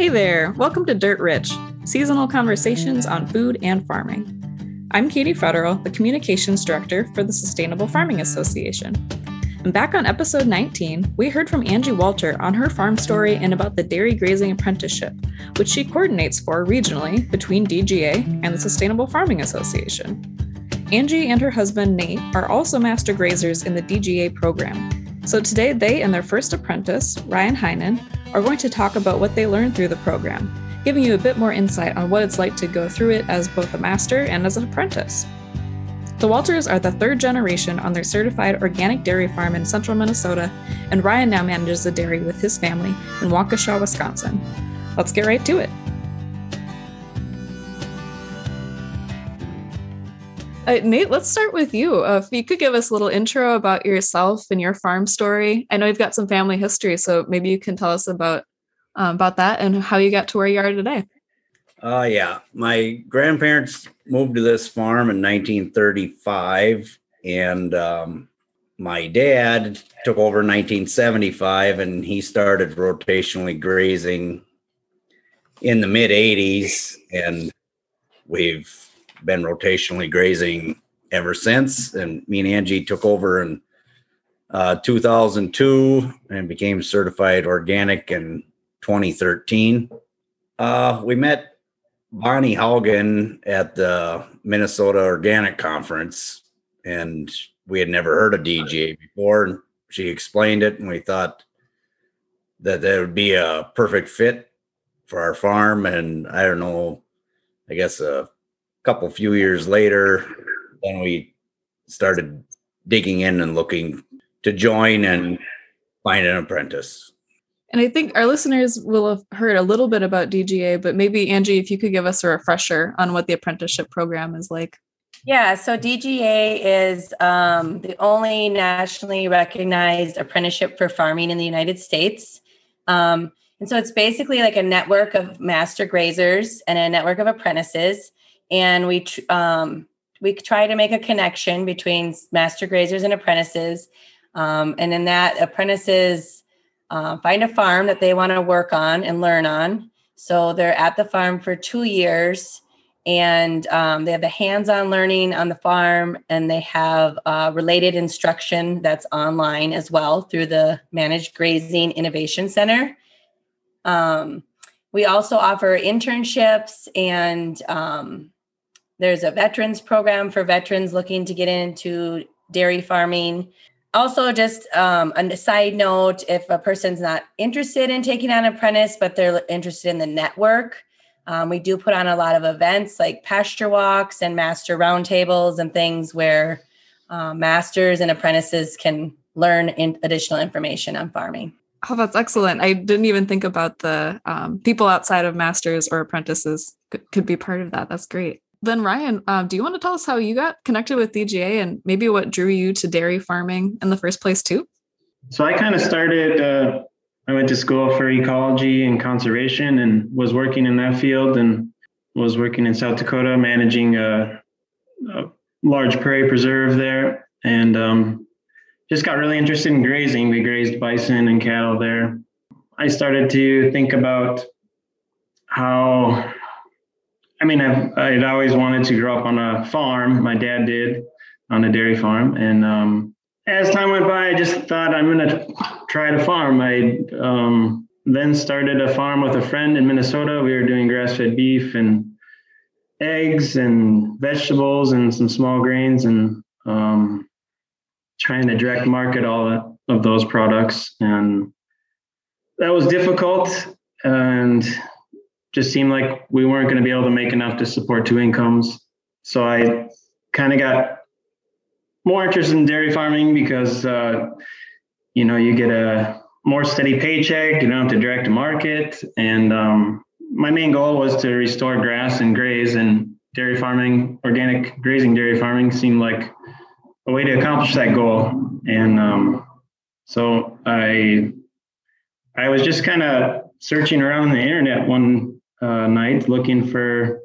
Hey there, welcome to Dirt Rich, seasonal conversations on food and farming. I'm Katie Federal, the Communications Director for the Sustainable Farming Association. And back on episode 19, we heard from Angie Walter on her farm story and about the dairy grazing apprenticeship, which she coordinates for regionally between DGA and the Sustainable Farming Association. Angie and her husband Nate are also master grazers in the DGA program. So today, they and their first apprentice, Ryan Heinen, are going to talk about what they learned through the program, giving you a bit more insight on what it's like to go through it as both a master and as an apprentice. The Walters are the third generation on their certified organic dairy farm in central Minnesota, and Ryan now manages the dairy with his family in Waukesha, Wisconsin. Let's get right to it. Uh, Nate, let's start with you. Uh, if you could give us a little intro about yourself and your farm story. I know you've got some family history, so maybe you can tell us about um, about that and how you got to where you are today. Uh, yeah, my grandparents moved to this farm in 1935, and um, my dad took over in 1975, and he started rotationally grazing in the mid 80s, and we've been rotationally grazing ever since. And me and Angie took over in uh, 2002 and became certified organic in 2013. Uh, we met Bonnie Haugen at the Minnesota Organic Conference, and we had never heard of DGA before. And she explained it, and we thought that that would be a perfect fit for our farm. And I don't know, I guess a couple few years later, then we started digging in and looking to join and find an apprentice. And I think our listeners will have heard a little bit about DGA, but maybe Angie, if you could give us a refresher on what the apprenticeship program is like. Yeah, so DGA is um, the only nationally recognized apprenticeship for farming in the United States. Um, and so it's basically like a network of master grazers and a network of apprentices and we um, we try to make a connection between master grazers and apprentices. Um, and in that, apprentices uh, find a farm that they want to work on and learn on. So they're at the farm for two years and um, they have the hands-on learning on the farm and they have uh, related instruction that's online as well through the managed grazing innovation center um, we also offer internships and um, there's a veterans program for veterans looking to get into dairy farming. Also, just um, a side note if a person's not interested in taking on apprentice, but they're interested in the network, um, we do put on a lot of events like pasture walks and master roundtables and things where uh, masters and apprentices can learn in additional information on farming. Oh, that's excellent. I didn't even think about the um, people outside of masters or apprentices could, could be part of that. That's great then Ryan, um, do you want to tell us how you got connected with DGA and maybe what drew you to dairy farming in the first place too? So I kind of started. Uh, I went to school for ecology and conservation and was working in that field and was working in South Dakota managing a, a large prairie preserve there and um, just got really interested in grazing. We grazed bison and cattle there. I started to think about how I mean, I've I'd always wanted to grow up on a farm. My dad did on a dairy farm, and um, as time went by, I just thought I'm going to try to farm. I um, then started a farm with a friend in Minnesota. We were doing grass-fed beef and eggs and vegetables and some small grains and um, trying to direct market all of those products. And that was difficult. And just seemed like we weren't going to be able to make enough to support two incomes. So I kind of got more interested in dairy farming because, uh, you know, you get a more steady paycheck, you don't have to direct to market. And um, my main goal was to restore grass and graze, and dairy farming, organic grazing dairy farming seemed like a way to accomplish that goal. And um, so I, I was just kind of searching around the internet one uh, night looking for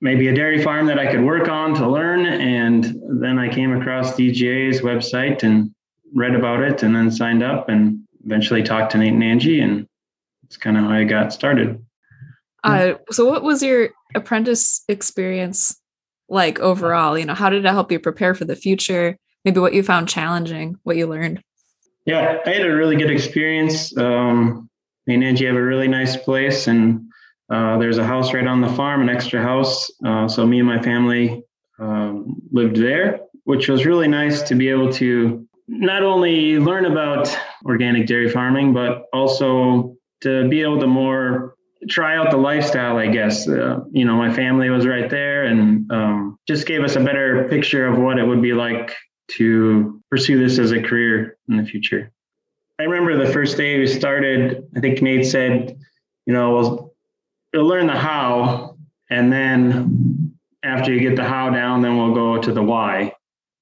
maybe a dairy farm that I could work on to learn. And then I came across DGA's website and read about it and then signed up and eventually talked to Nate and Angie. And it's kind of how I got started. Uh, so, what was your apprentice experience like overall? You know, how did it help you prepare for the future? Maybe what you found challenging, what you learned. Yeah, I had a really good experience. Um, me and Angie have a really nice place, and uh, there's a house right on the farm, an extra house. Uh, so me and my family um, lived there, which was really nice to be able to not only learn about organic dairy farming, but also to be able to more try out the lifestyle, I guess. Uh, you know, my family was right there and um, just gave us a better picture of what it would be like to pursue this as a career in the future. I remember the first day we started, I think Nate said, you know, we'll learn the how, and then after you get the how down, then we'll go to the why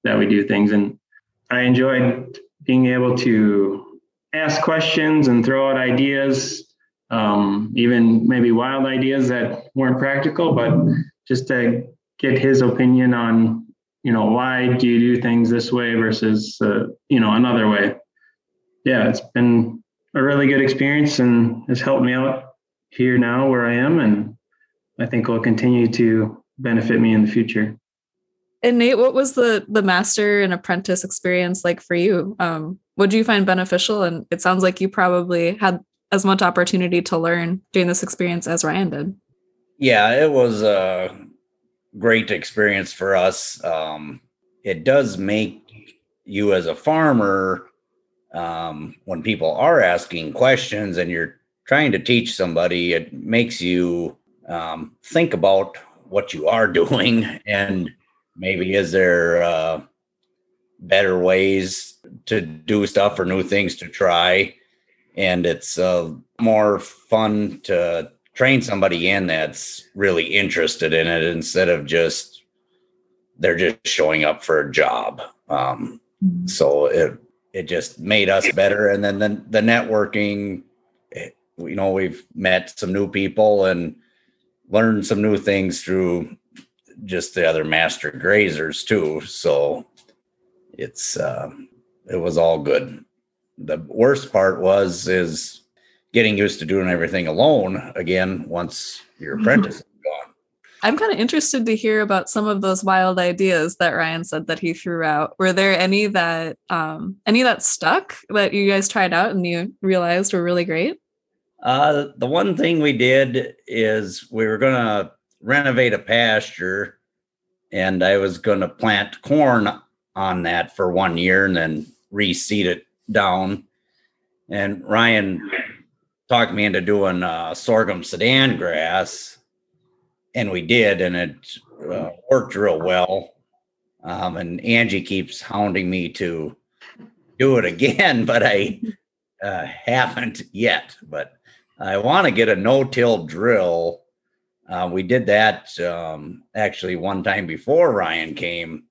that we do things. And I enjoyed being able to ask questions and throw out ideas um, even maybe wild ideas that weren't practical, but just to get his opinion on, you know, why do you do things this way versus, uh, you know, another way. Yeah, it's been a really good experience and has helped me out here now where I am, and I think will continue to benefit me in the future. And Nate, what was the the master and apprentice experience like for you? Um, what do you find beneficial? And it sounds like you probably had as much opportunity to learn during this experience as Ryan did. Yeah, it was a great experience for us. Um, it does make you as a farmer, um, when people are asking questions and you're trying to teach somebody, it makes you um, think about what you are doing and maybe is there uh, better ways to do stuff or new things to try and it's uh, more fun to train somebody in that's really interested in it instead of just they're just showing up for a job. Um, mm-hmm. so it it just made us better, and then the the networking. You know, we've met some new people and learned some new things through just the other master grazers too. So it's uh, it was all good the worst part was is getting used to doing everything alone again once your mm-hmm. apprentice is gone. I'm kind of interested to hear about some of those wild ideas that Ryan said that he threw out. Were there any that um any that stuck that you guys tried out and you realized were really great? Uh the one thing we did is we were gonna renovate a pasture and I was gonna plant corn on that for one year and then reseed it down, and Ryan talked me into doing uh, sorghum Sudan grass, and we did, and it uh, worked real well. Um, and Angie keeps hounding me to do it again, but I uh, haven't yet. But I want to get a no-till drill. Uh, we did that um, actually one time before Ryan came,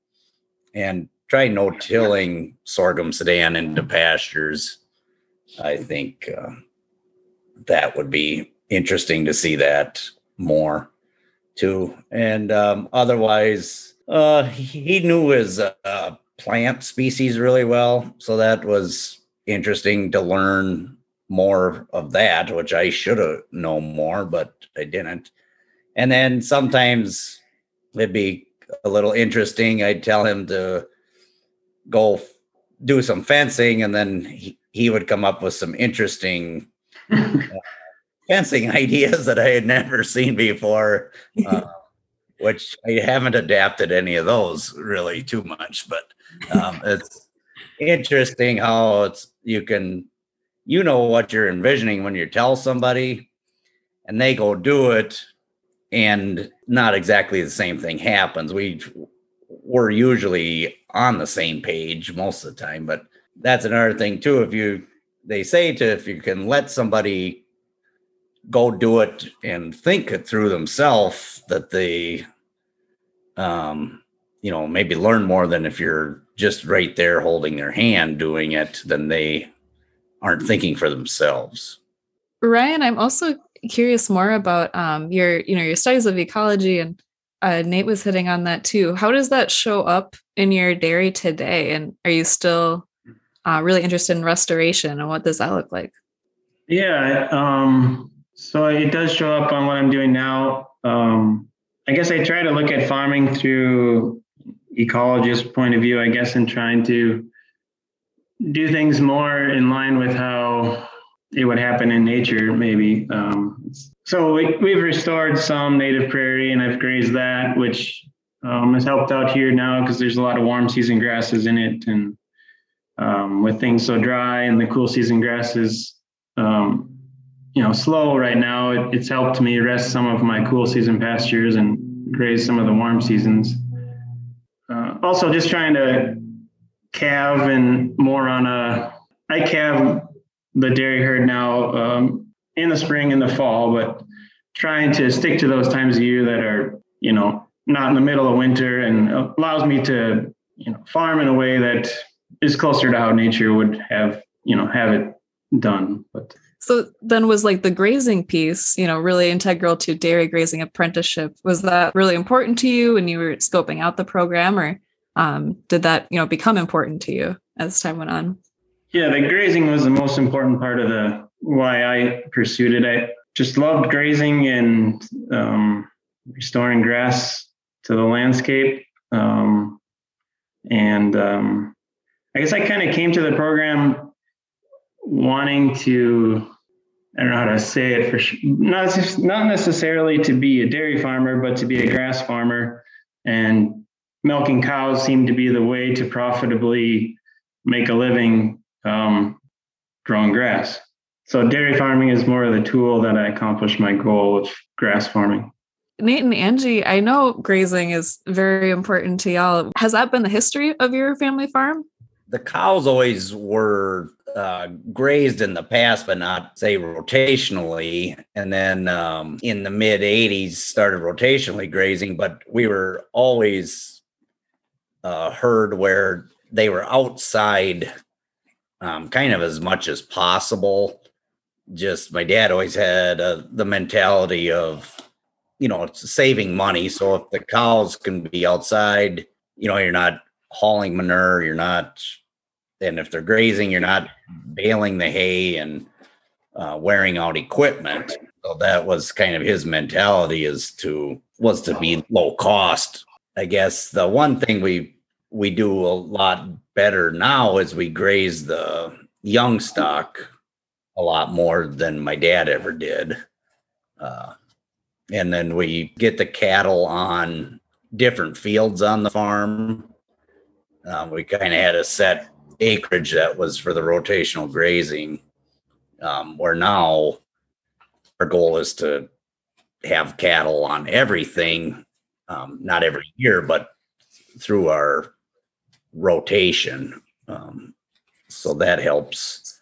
and try no tilling sorghum Sudan into pastures. I think uh, that would be interesting to see that more too. And um, otherwise, uh, he knew his uh, plant species really well. So that was interesting to learn more of that, which I should have known more, but I didn't. And then sometimes it'd be a little interesting. I'd tell him to go f- do some fencing, and then he, he would come up with some interesting uh, fencing ideas that I had never seen before, uh, which I haven't adapted any of those really too much. But um, it's interesting how it's you can you know what you're envisioning when you tell somebody, and they go do it, and not exactly the same thing happens. We we're usually on the same page most of the time. But that's another thing too. If you they say to if you can let somebody go do it and think it through themselves, that they um you know maybe learn more than if you're just right there holding their hand doing it, then they aren't thinking for themselves. Ryan, I'm also curious more about um, your, you know, your studies of ecology and uh, Nate was hitting on that too. How does that show up in your dairy today? And are you still uh, really interested in restoration and what does that look like? Yeah, um, So it does show up on what I'm doing now. Um, I guess I try to look at farming through ecologist point of view, I guess, and trying to do things more in line with how it would happen in nature, maybe. Um, so we, we've restored some native prairie, and I've grazed that, which um, has helped out here now because there's a lot of warm season grasses in it, and um, with things so dry and the cool season grasses, um, you know, slow right now, it, it's helped me rest some of my cool season pastures and graze some of the warm seasons. Uh, also, just trying to calve and more on a. I calve the dairy herd now um, in the spring and the fall, but trying to stick to those times of year that are, you know, not in the middle of winter and allows me to, you know, farm in a way that is closer to how nature would have, you know, have it done. But so then was like the grazing piece, you know, really integral to dairy grazing apprenticeship. Was that really important to you when you were scoping out the program or um, did that, you know, become important to you as time went on? Yeah, the grazing was the most important part of the why I pursued it. I just loved grazing and um, restoring grass to the landscape. Um, and um, I guess I kind of came to the program wanting to, I don't know how to say it for sure, not, not necessarily to be a dairy farmer, but to be a grass farmer. And milking cows seemed to be the way to profitably make a living um, growing grass. So dairy farming is more of the tool that I accomplish my goal of grass farming. Nate and Angie, I know grazing is very important to y'all. Has that been the history of your family farm? The cows always were uh, grazed in the past, but not say rotationally. And then um, in the mid 80s, started rotationally grazing, but we were always uh, herd where they were outside um, kind of as much as possible. Just my dad always had uh, the mentality of, you know, saving money. So if the cows can be outside, you know, you're not hauling manure, you're not, and if they're grazing, you're not baling the hay and uh, wearing out equipment. So that was kind of his mentality is to was to be low cost. I guess the one thing we we do a lot better now is we graze the young stock a lot more than my dad ever did. Uh, and then we get the cattle on different fields on the farm. Uh, we kind of had a set acreage that was for the rotational grazing. Um, where now our goal is to have cattle on everything, um, not every year, but through our rotation. Um, so that helps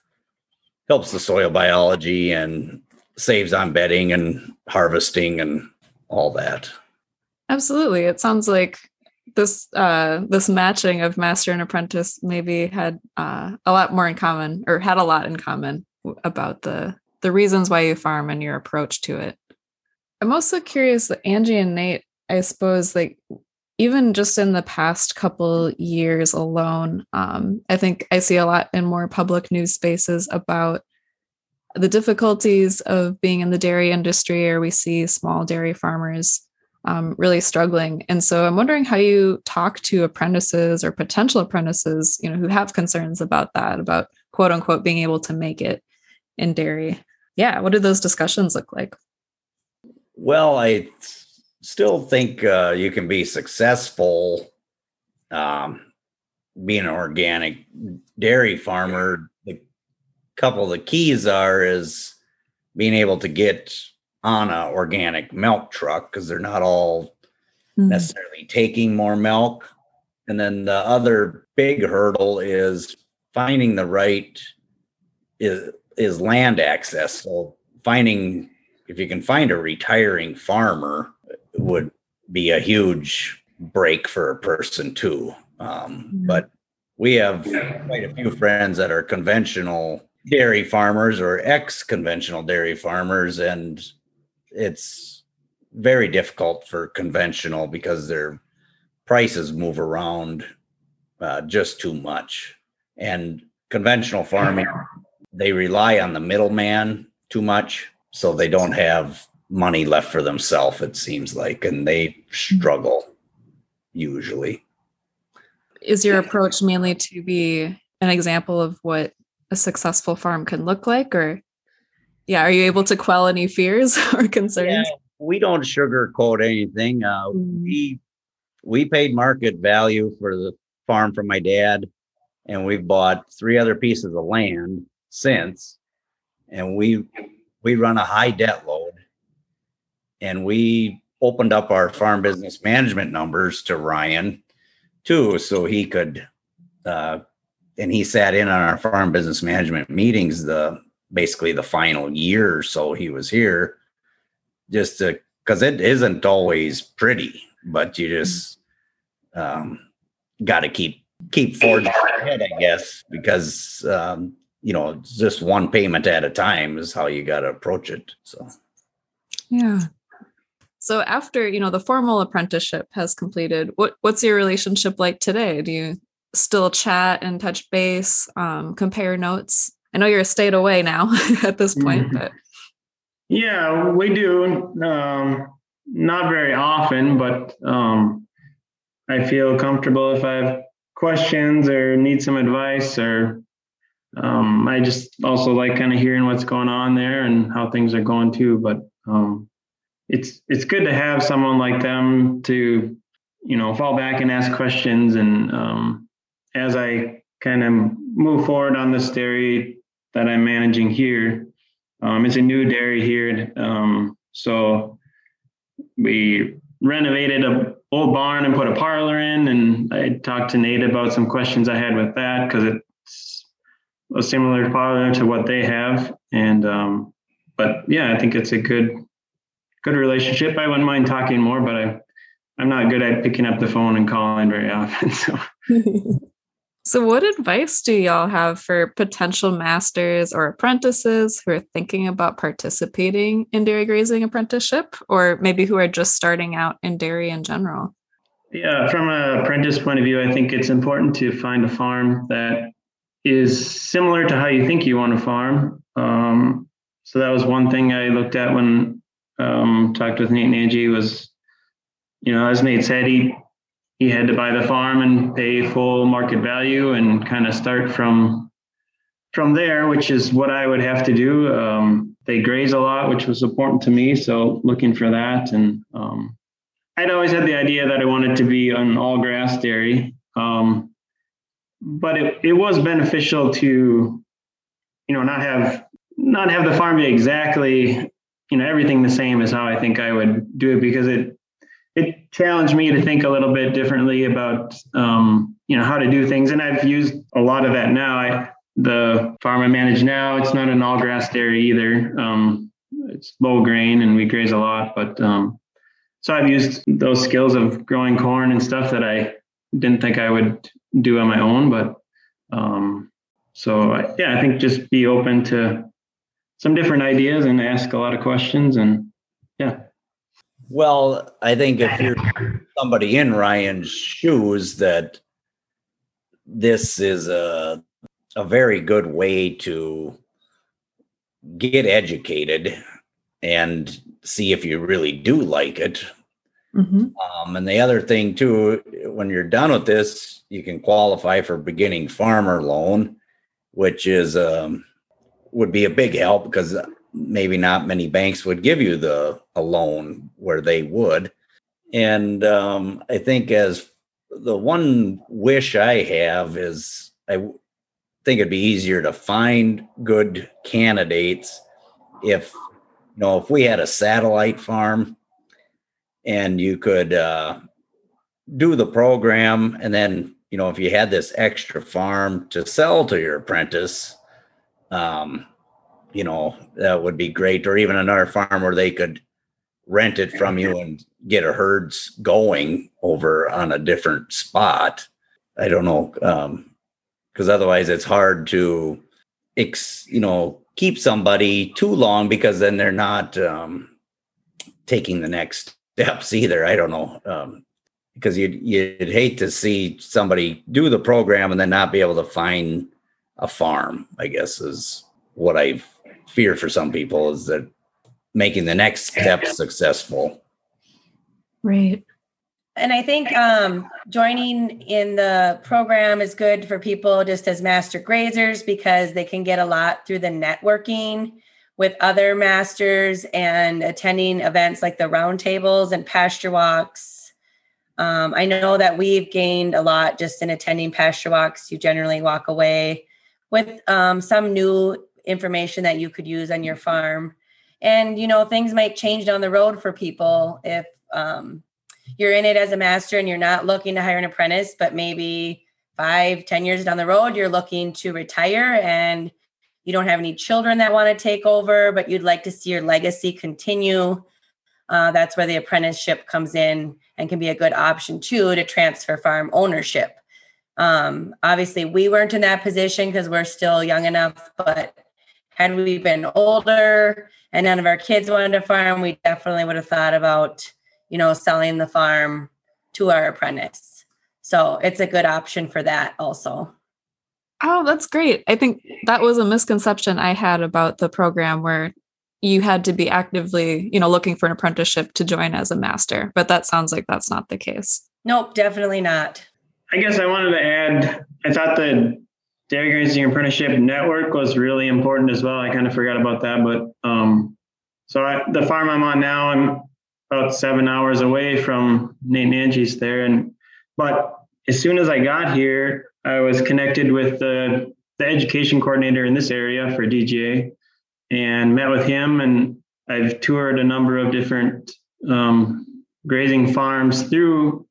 helps the soil biology and saves on bedding and harvesting and all that. Absolutely. It sounds like this uh, this matching of master and apprentice maybe had uh, a lot more in common or had a lot in common about the the reasons why you farm and your approach to it. I'm also curious that Angie and Nate, I suppose, like even just in the past couple years alone, um, I think I see a lot in more public news spaces about the difficulties of being in the dairy industry, or we see small dairy farmers um, really struggling. And so I'm wondering how you talk to apprentices or potential apprentices, you know, who have concerns about that, about quote unquote being able to make it in dairy. Yeah, what do those discussions look like? Well, I still think uh, you can be successful um, being an organic dairy farmer. The couple of the keys are is being able to get on a organic milk truck because they're not all mm. necessarily taking more milk. And then the other big hurdle is finding the right is is land access. So finding if you can find a retiring farmer would be a huge break for a person too. Um. But we have quite a few friends that are conventional dairy farmers or ex-conventional dairy farmers, and it's very difficult for conventional because their prices move around uh, just too much. And conventional farming, they rely on the middleman too much. so they don't have money left for themselves, it seems like, and they struggle usually. Is your approach mainly to be an example of what a successful farm can look like? Or, yeah, are you able to quell any fears or concerns? Yeah, we don't sugarcoat anything. Uh, mm. We we paid market value for the farm from my dad, and we've bought three other pieces of land since, and we we run a high debt load, and we opened up our farm business management numbers to Ryan too, so he could, uh, and he sat in on our farm business management meetings the basically the final year or so he was here, just to because it isn't always pretty, but you just um, got to keep keep forging ahead, I guess, because um, you know just one payment at a time is how you got to approach it. So, yeah. So after you know the formal apprenticeship has completed, what what's your relationship like today? Do you still chat and touch base, um, compare notes? I know you're a state away now at this point, mm-hmm. but yeah, we do. Um, not very often, but um, I feel comfortable if I have questions or need some advice or um, I just also like kind of hearing what's going on there and how things are going too. But um, it's it's good to have someone like them to you know fall back and ask questions. And um, as I kind of move forward on this dairy that I'm managing here, um, it's a new dairy here, um, so we renovated a old barn and put a parlor in. And I talked to Nate about some questions I had with that because it's a similar parlor to what they have. And um, but yeah, I think it's a good good relationship. I wouldn't mind talking more, but I I'm not good at picking up the phone and calling very often. So So, what advice do y'all have for potential masters or apprentices who are thinking about participating in dairy grazing apprenticeship, or maybe who are just starting out in dairy in general? Yeah, from an apprentice point of view, I think it's important to find a farm that is similar to how you think you want to farm. Um, so that was one thing I looked at when um, talked with Nate and Angie was, you know, as Nate said, he he had to buy the farm and pay full market value and kind of start from from there, which is what I would have to do. Um, they graze a lot, which was important to me, so looking for that. And um, I'd always had the idea that I wanted to be an all grass dairy, um, but it, it was beneficial to, you know, not have not have the farm be exactly, you know, everything the same as how I think I would do it because it it challenged me to think a little bit differently about um, you know how to do things. And i've used a lot of that now. I the farm i manage now it's not an all grass dairy either. Um, it's low grain and we graze a lot but um, so i've used those skills of growing corn and stuff that i didn't think i would do on my own but um, so yeah i think just be open to some different ideas and ask a lot of questions and yeah well, I think if you're somebody in Ryan's shoes, that this is a a very good way to get educated and see if you really do like it. Mm-hmm. Um, and the other thing too, when you're done with this, you can qualify for beginning farmer loan, which is um, would be a big help because maybe not many banks would give you the a loan where they would. And um, I think as the one wish I have is I think it'd be easier to find good candidates if you know if we had a satellite farm and you could uh, do the program and then you know if you had this extra farm to sell to your apprentice um, you know, that would be great. Or even another farm where they could rent it from you and get a herds going over on a different spot. I don't know. Um, because otherwise it's hard to ex, you know, keep somebody too long because then they're not um taking the next steps either. I don't know. Um, because you'd you'd hate to see somebody do the program and then not be able to find a farm, I guess is what I've fear for some people is that making the next step successful. Right. And I think um, joining in the program is good for people just as master grazers because they can get a lot through the networking with other masters and attending events like the roundtables and pasture walks. Um, I know that we've gained a lot just in attending pasture walks. You generally walk away with um, some new information that you could use on your farm. And, you know, things might change down the road for people if um, you're in it as a master and you're not looking to hire an apprentice, but maybe five, ten years down the road, you're looking to retire and you don't have any children that want to take over, but you'd like to see your legacy continue. Uh, that's where the apprenticeship comes in and can be a good option too to transfer farm ownership. Um, obviously, we weren't in that position because we're still young enough, but had we been older and none of our kids wanted to farm, we definitely would have thought about you know, selling the farm to our apprentice. So it's a good option for that also. Oh, that's great. I think that was a misconception I had about the program where you had to be actively, you know, looking for an apprenticeship to join as a master, but that sounds like that's not the case. Nope, definitely not. I guess I wanted to add, I thought the dairy grazing apprenticeship network was really important as well. I kind of forgot about that, but um, so I, the farm I'm on now, I'm about seven hours away from Nate and Angie's there. And but as soon as I got here, I was connected with the the education coordinator in this area for DGA and met with him. And I've toured a number of different um, grazing farms through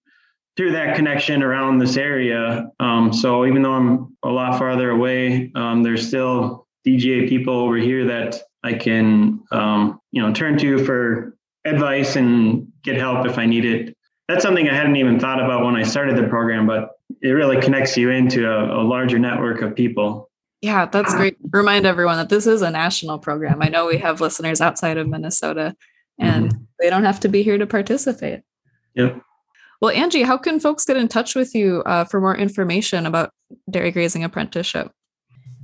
through that connection around this area. Um, so even though I'm a lot farther away, um, there's still DGA people over here that I can um, you know turn to for advice and get help if I need it. That's something I hadn't even thought about when I started the program, but it really connects you into a, a larger network of people. Yeah, that's great. Remind everyone that this is a national program. I know we have listeners outside of Minnesota and mm-hmm. they don't have to be here to participate. Yep. Well, Angie, how can folks get in touch with you uh, for more information about dairy grazing apprenticeship?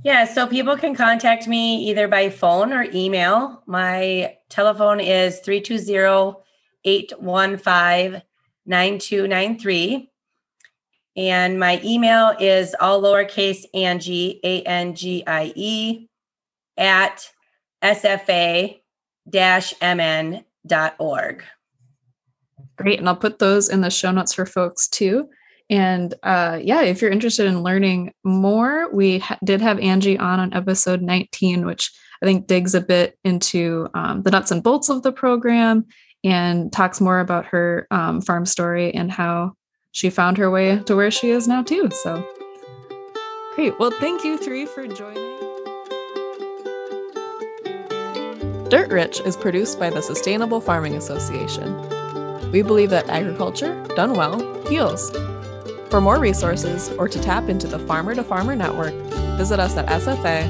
Yeah, so people can contact me either by phone or email. My telephone is 320 815 9293. And my email is all lowercase Angie, A N G I E, at sfa mn.org. Great. And I'll put those in the show notes for folks too. And uh, yeah, if you're interested in learning more, we ha- did have Angie on on episode 19, which I think digs a bit into um, the nuts and bolts of the program and talks more about her um, farm story and how she found her way to where she is now, too. So great. Well, thank you three for joining. Dirt Rich is produced by the Sustainable Farming Association. We believe that agriculture, done well, heals. For more resources or to tap into the Farmer to Farmer Network, visit us at sfa-mn.org.